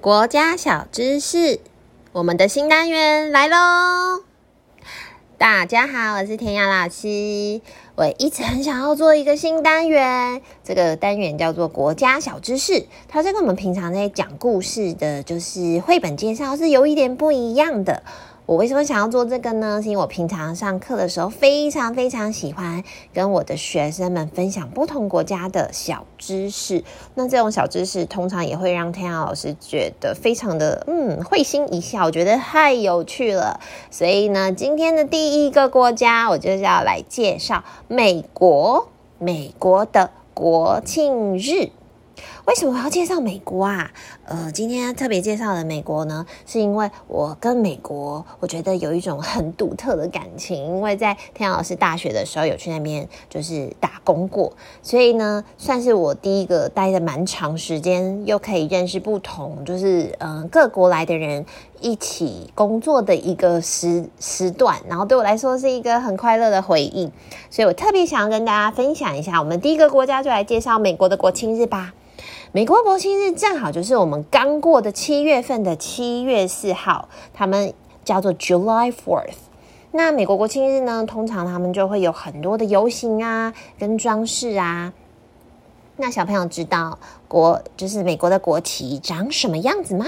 国家小知识，我们的新单元来喽！大家好，我是田雅老师。我一直很想要做一个新单元，这个单元叫做“国家小知识”。它这跟我们平常在讲故事的，就是绘本介绍，是有一点不一样的。我为什么想要做这个呢？是因为我平常上课的时候非常非常喜欢跟我的学生们分享不同国家的小知识。那这种小知识通常也会让天雅老师觉得非常的嗯会心一笑，我觉得太有趣了。所以呢，今天的第一个国家，我就是要来介绍美国，美国的国庆日。为什么我要介绍美国啊？呃，今天特别介绍的美国呢，是因为我跟美国，我觉得有一种很独特的感情。因为在天老师大学的时候有去那边就是打工过，所以呢，算是我第一个待的蛮长时间，又可以认识不同就是嗯、呃、各国来的人一起工作的一个时时段。然后对我来说是一个很快乐的回忆，所以我特别想要跟大家分享一下。我们第一个国家就来介绍美国的国庆日吧。美国国庆日正好就是我们刚过的七月份的七月四号，他们叫做 July Fourth。那美国国庆日呢，通常他们就会有很多的游行啊，跟装饰啊。那小朋友知道国就是美国的国旗长什么样子吗？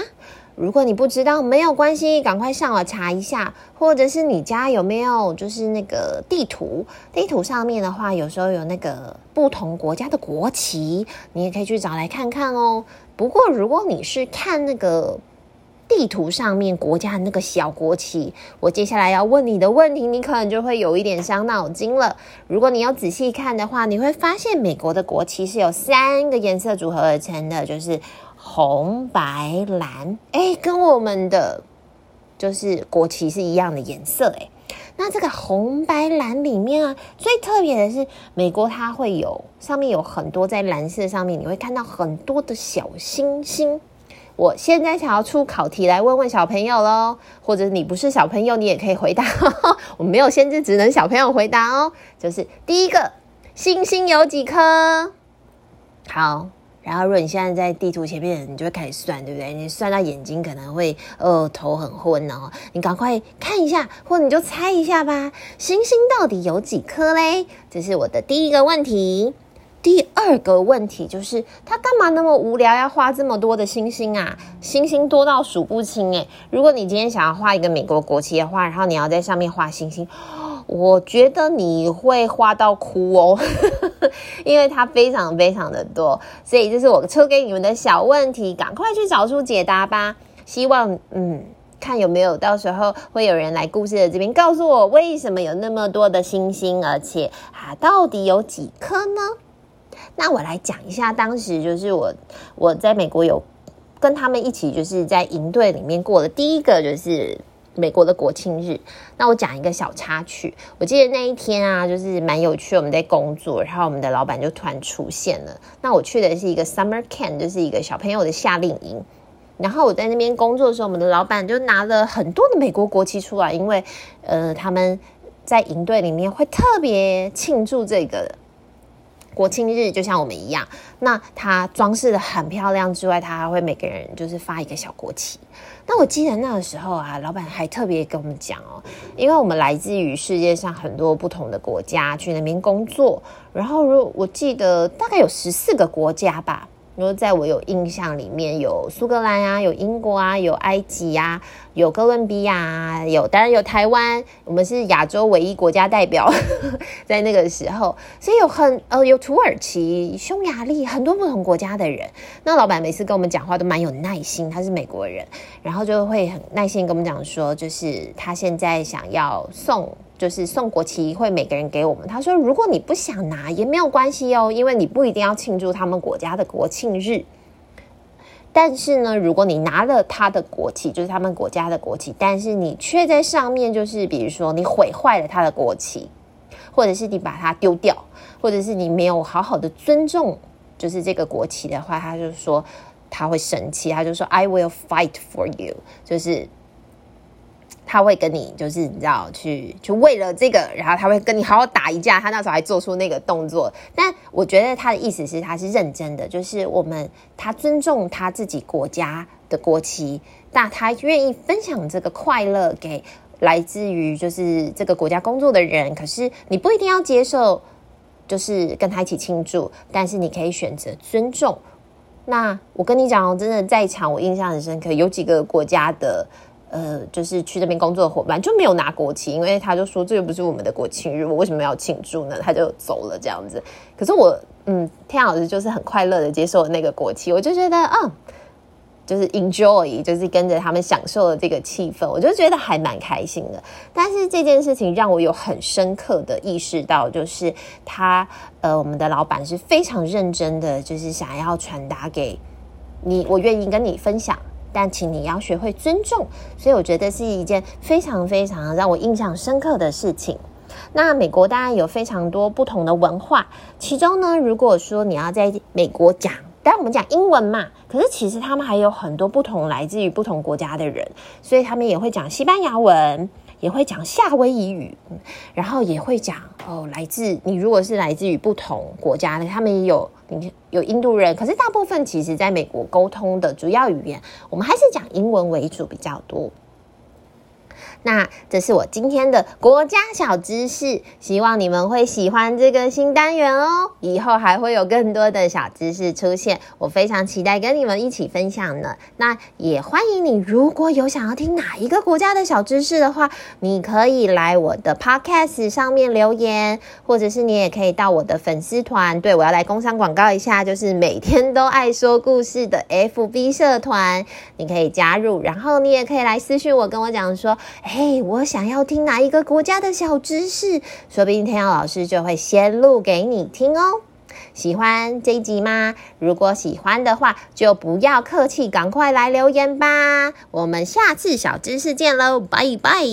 如果你不知道，没有关系，赶快上网查一下，或者是你家有没有就是那个地图？地图上面的话，有时候有那个不同国家的国旗，你也可以去找来看看哦。不过，如果你是看那个地图上面国家的那个小国旗，我接下来要问你的问题，你可能就会有一点伤脑筋了。如果你要仔细看的话，你会发现美国的国旗是有三个颜色组合而成的，就是。红白蓝，哎，跟我们的就是国旗是一样的颜色，哎，那这个红白蓝里面啊，最特别的是美国它会有上面有很多在蓝色上面，你会看到很多的小星星。我现在想要出考题来问问小朋友喽，或者你不是小朋友，你也可以回答，我没有限制，只能小朋友回答哦。就是第一个，星星有几颗？好。然后，如果你现在在地图前面，你就会开始算，对不对？你算到眼睛可能会呃头很昏哦。你赶快看一下，或者你就猜一下吧。星星到底有几颗嘞？这是我的第一个问题。第二个问题就是，他干嘛那么无聊，要画这么多的星星啊？星星多到数不清诶。如果你今天想要画一个美国国旗的话，然后你要在上面画星星。我觉得你会画到哭哦，因为它非常非常的多，所以这是我出给你们的小问题，赶快去找出解答吧。希望嗯，看有没有到时候会有人来故事的这边告诉我，为什么有那么多的星星，而且啊，到底有几颗呢？那我来讲一下，当时就是我我在美国有跟他们一起，就是在营队里面过的第一个就是。美国的国庆日，那我讲一个小插曲。我记得那一天啊，就是蛮有趣。我们在工作，然后我们的老板就突然出现了。那我去的是一个 summer camp，就是一个小朋友的夏令营。然后我在那边工作的时候，我们的老板就拿了很多的美国国旗出来，因为呃他们在营队里面会特别庆祝这个。国庆日就像我们一样，那它装饰的很漂亮之外，它还会每个人就是发一个小国旗。那我记得那个时候啊，老板还特别跟我们讲哦，因为我们来自于世界上很多不同的国家去那边工作，然后如我记得大概有十四个国家吧。因为在我有印象里面，有苏格兰啊，有英国啊，有埃及啊，有哥伦比亚，有当然有台湾，我们是亚洲唯一国家代表，在那个时候，所以有很呃有土耳其、匈牙利很多不同国家的人。那老板每次跟我们讲话都蛮有耐心，他是美国人，然后就会很耐心跟我们讲说，就是他现在想要送。就是送国旗会每个人给我们。他说，如果你不想拿也没有关系哦，因为你不一定要庆祝他们国家的国庆日。但是呢，如果你拿了他的国旗，就是他们国家的国旗，但是你却在上面，就是比如说你毁坏了他的国旗，或者是你把它丢掉，或者是你没有好好的尊重，就是这个国旗的话，他就说他会生气，他就说 I will fight for you，就是。他会跟你，就是你知道，去去为了这个，然后他会跟你好好打一架。他那时候还做出那个动作，但我觉得他的意思是他是认真的，就是我们他尊重他自己国家的国旗，那他愿意分享这个快乐给来自于就是这个国家工作的人。可是你不一定要接受，就是跟他一起庆祝，但是你可以选择尊重。那我跟你讲，真的在场，我印象很深刻，有几个国家的。呃，就是去那边工作的伙伴就没有拿国旗，因为他就说这又不是我们的国庆日，我为什么要庆祝呢？他就走了这样子。可是我，嗯，天老师就是很快乐的接受了那个国旗，我就觉得，嗯，就是 enjoy，就是跟着他们享受了这个气氛，我就觉得还蛮开心的。但是这件事情让我有很深刻的意识到，就是他，呃，我们的老板是非常认真的，就是想要传达给你，我愿意跟你分享。但请你要学会尊重，所以我觉得是一件非常非常让我印象深刻的事情。那美国当然有非常多不同的文化，其中呢，如果说你要在美国讲，当然我们讲英文嘛，可是其实他们还有很多不同来自于不同国家的人，所以他们也会讲西班牙文。也会讲夏威夷语，然后也会讲哦，来自你如果是来自于不同国家的，他们也有有印度人，可是大部分其实在美国沟通的主要语言，我们还是讲英文为主比较多。那这是我今天的国家小知识，希望你们会喜欢这个新单元哦。以后还会有更多的小知识出现，我非常期待跟你们一起分享呢。那也欢迎你，如果有想要听哪一个国家的小知识的话，你可以来我的 podcast 上面留言，或者是你也可以到我的粉丝团。对，我要来工商广告一下，就是每天都爱说故事的 FB 社团，你可以加入，然后你也可以来私讯我，跟我讲说。嘿，我想要听哪一个国家的小知识？说不定天佑老师就会先录给你听哦。喜欢这一集吗？如果喜欢的话，就不要客气，赶快来留言吧。我们下次小知识见喽，拜拜。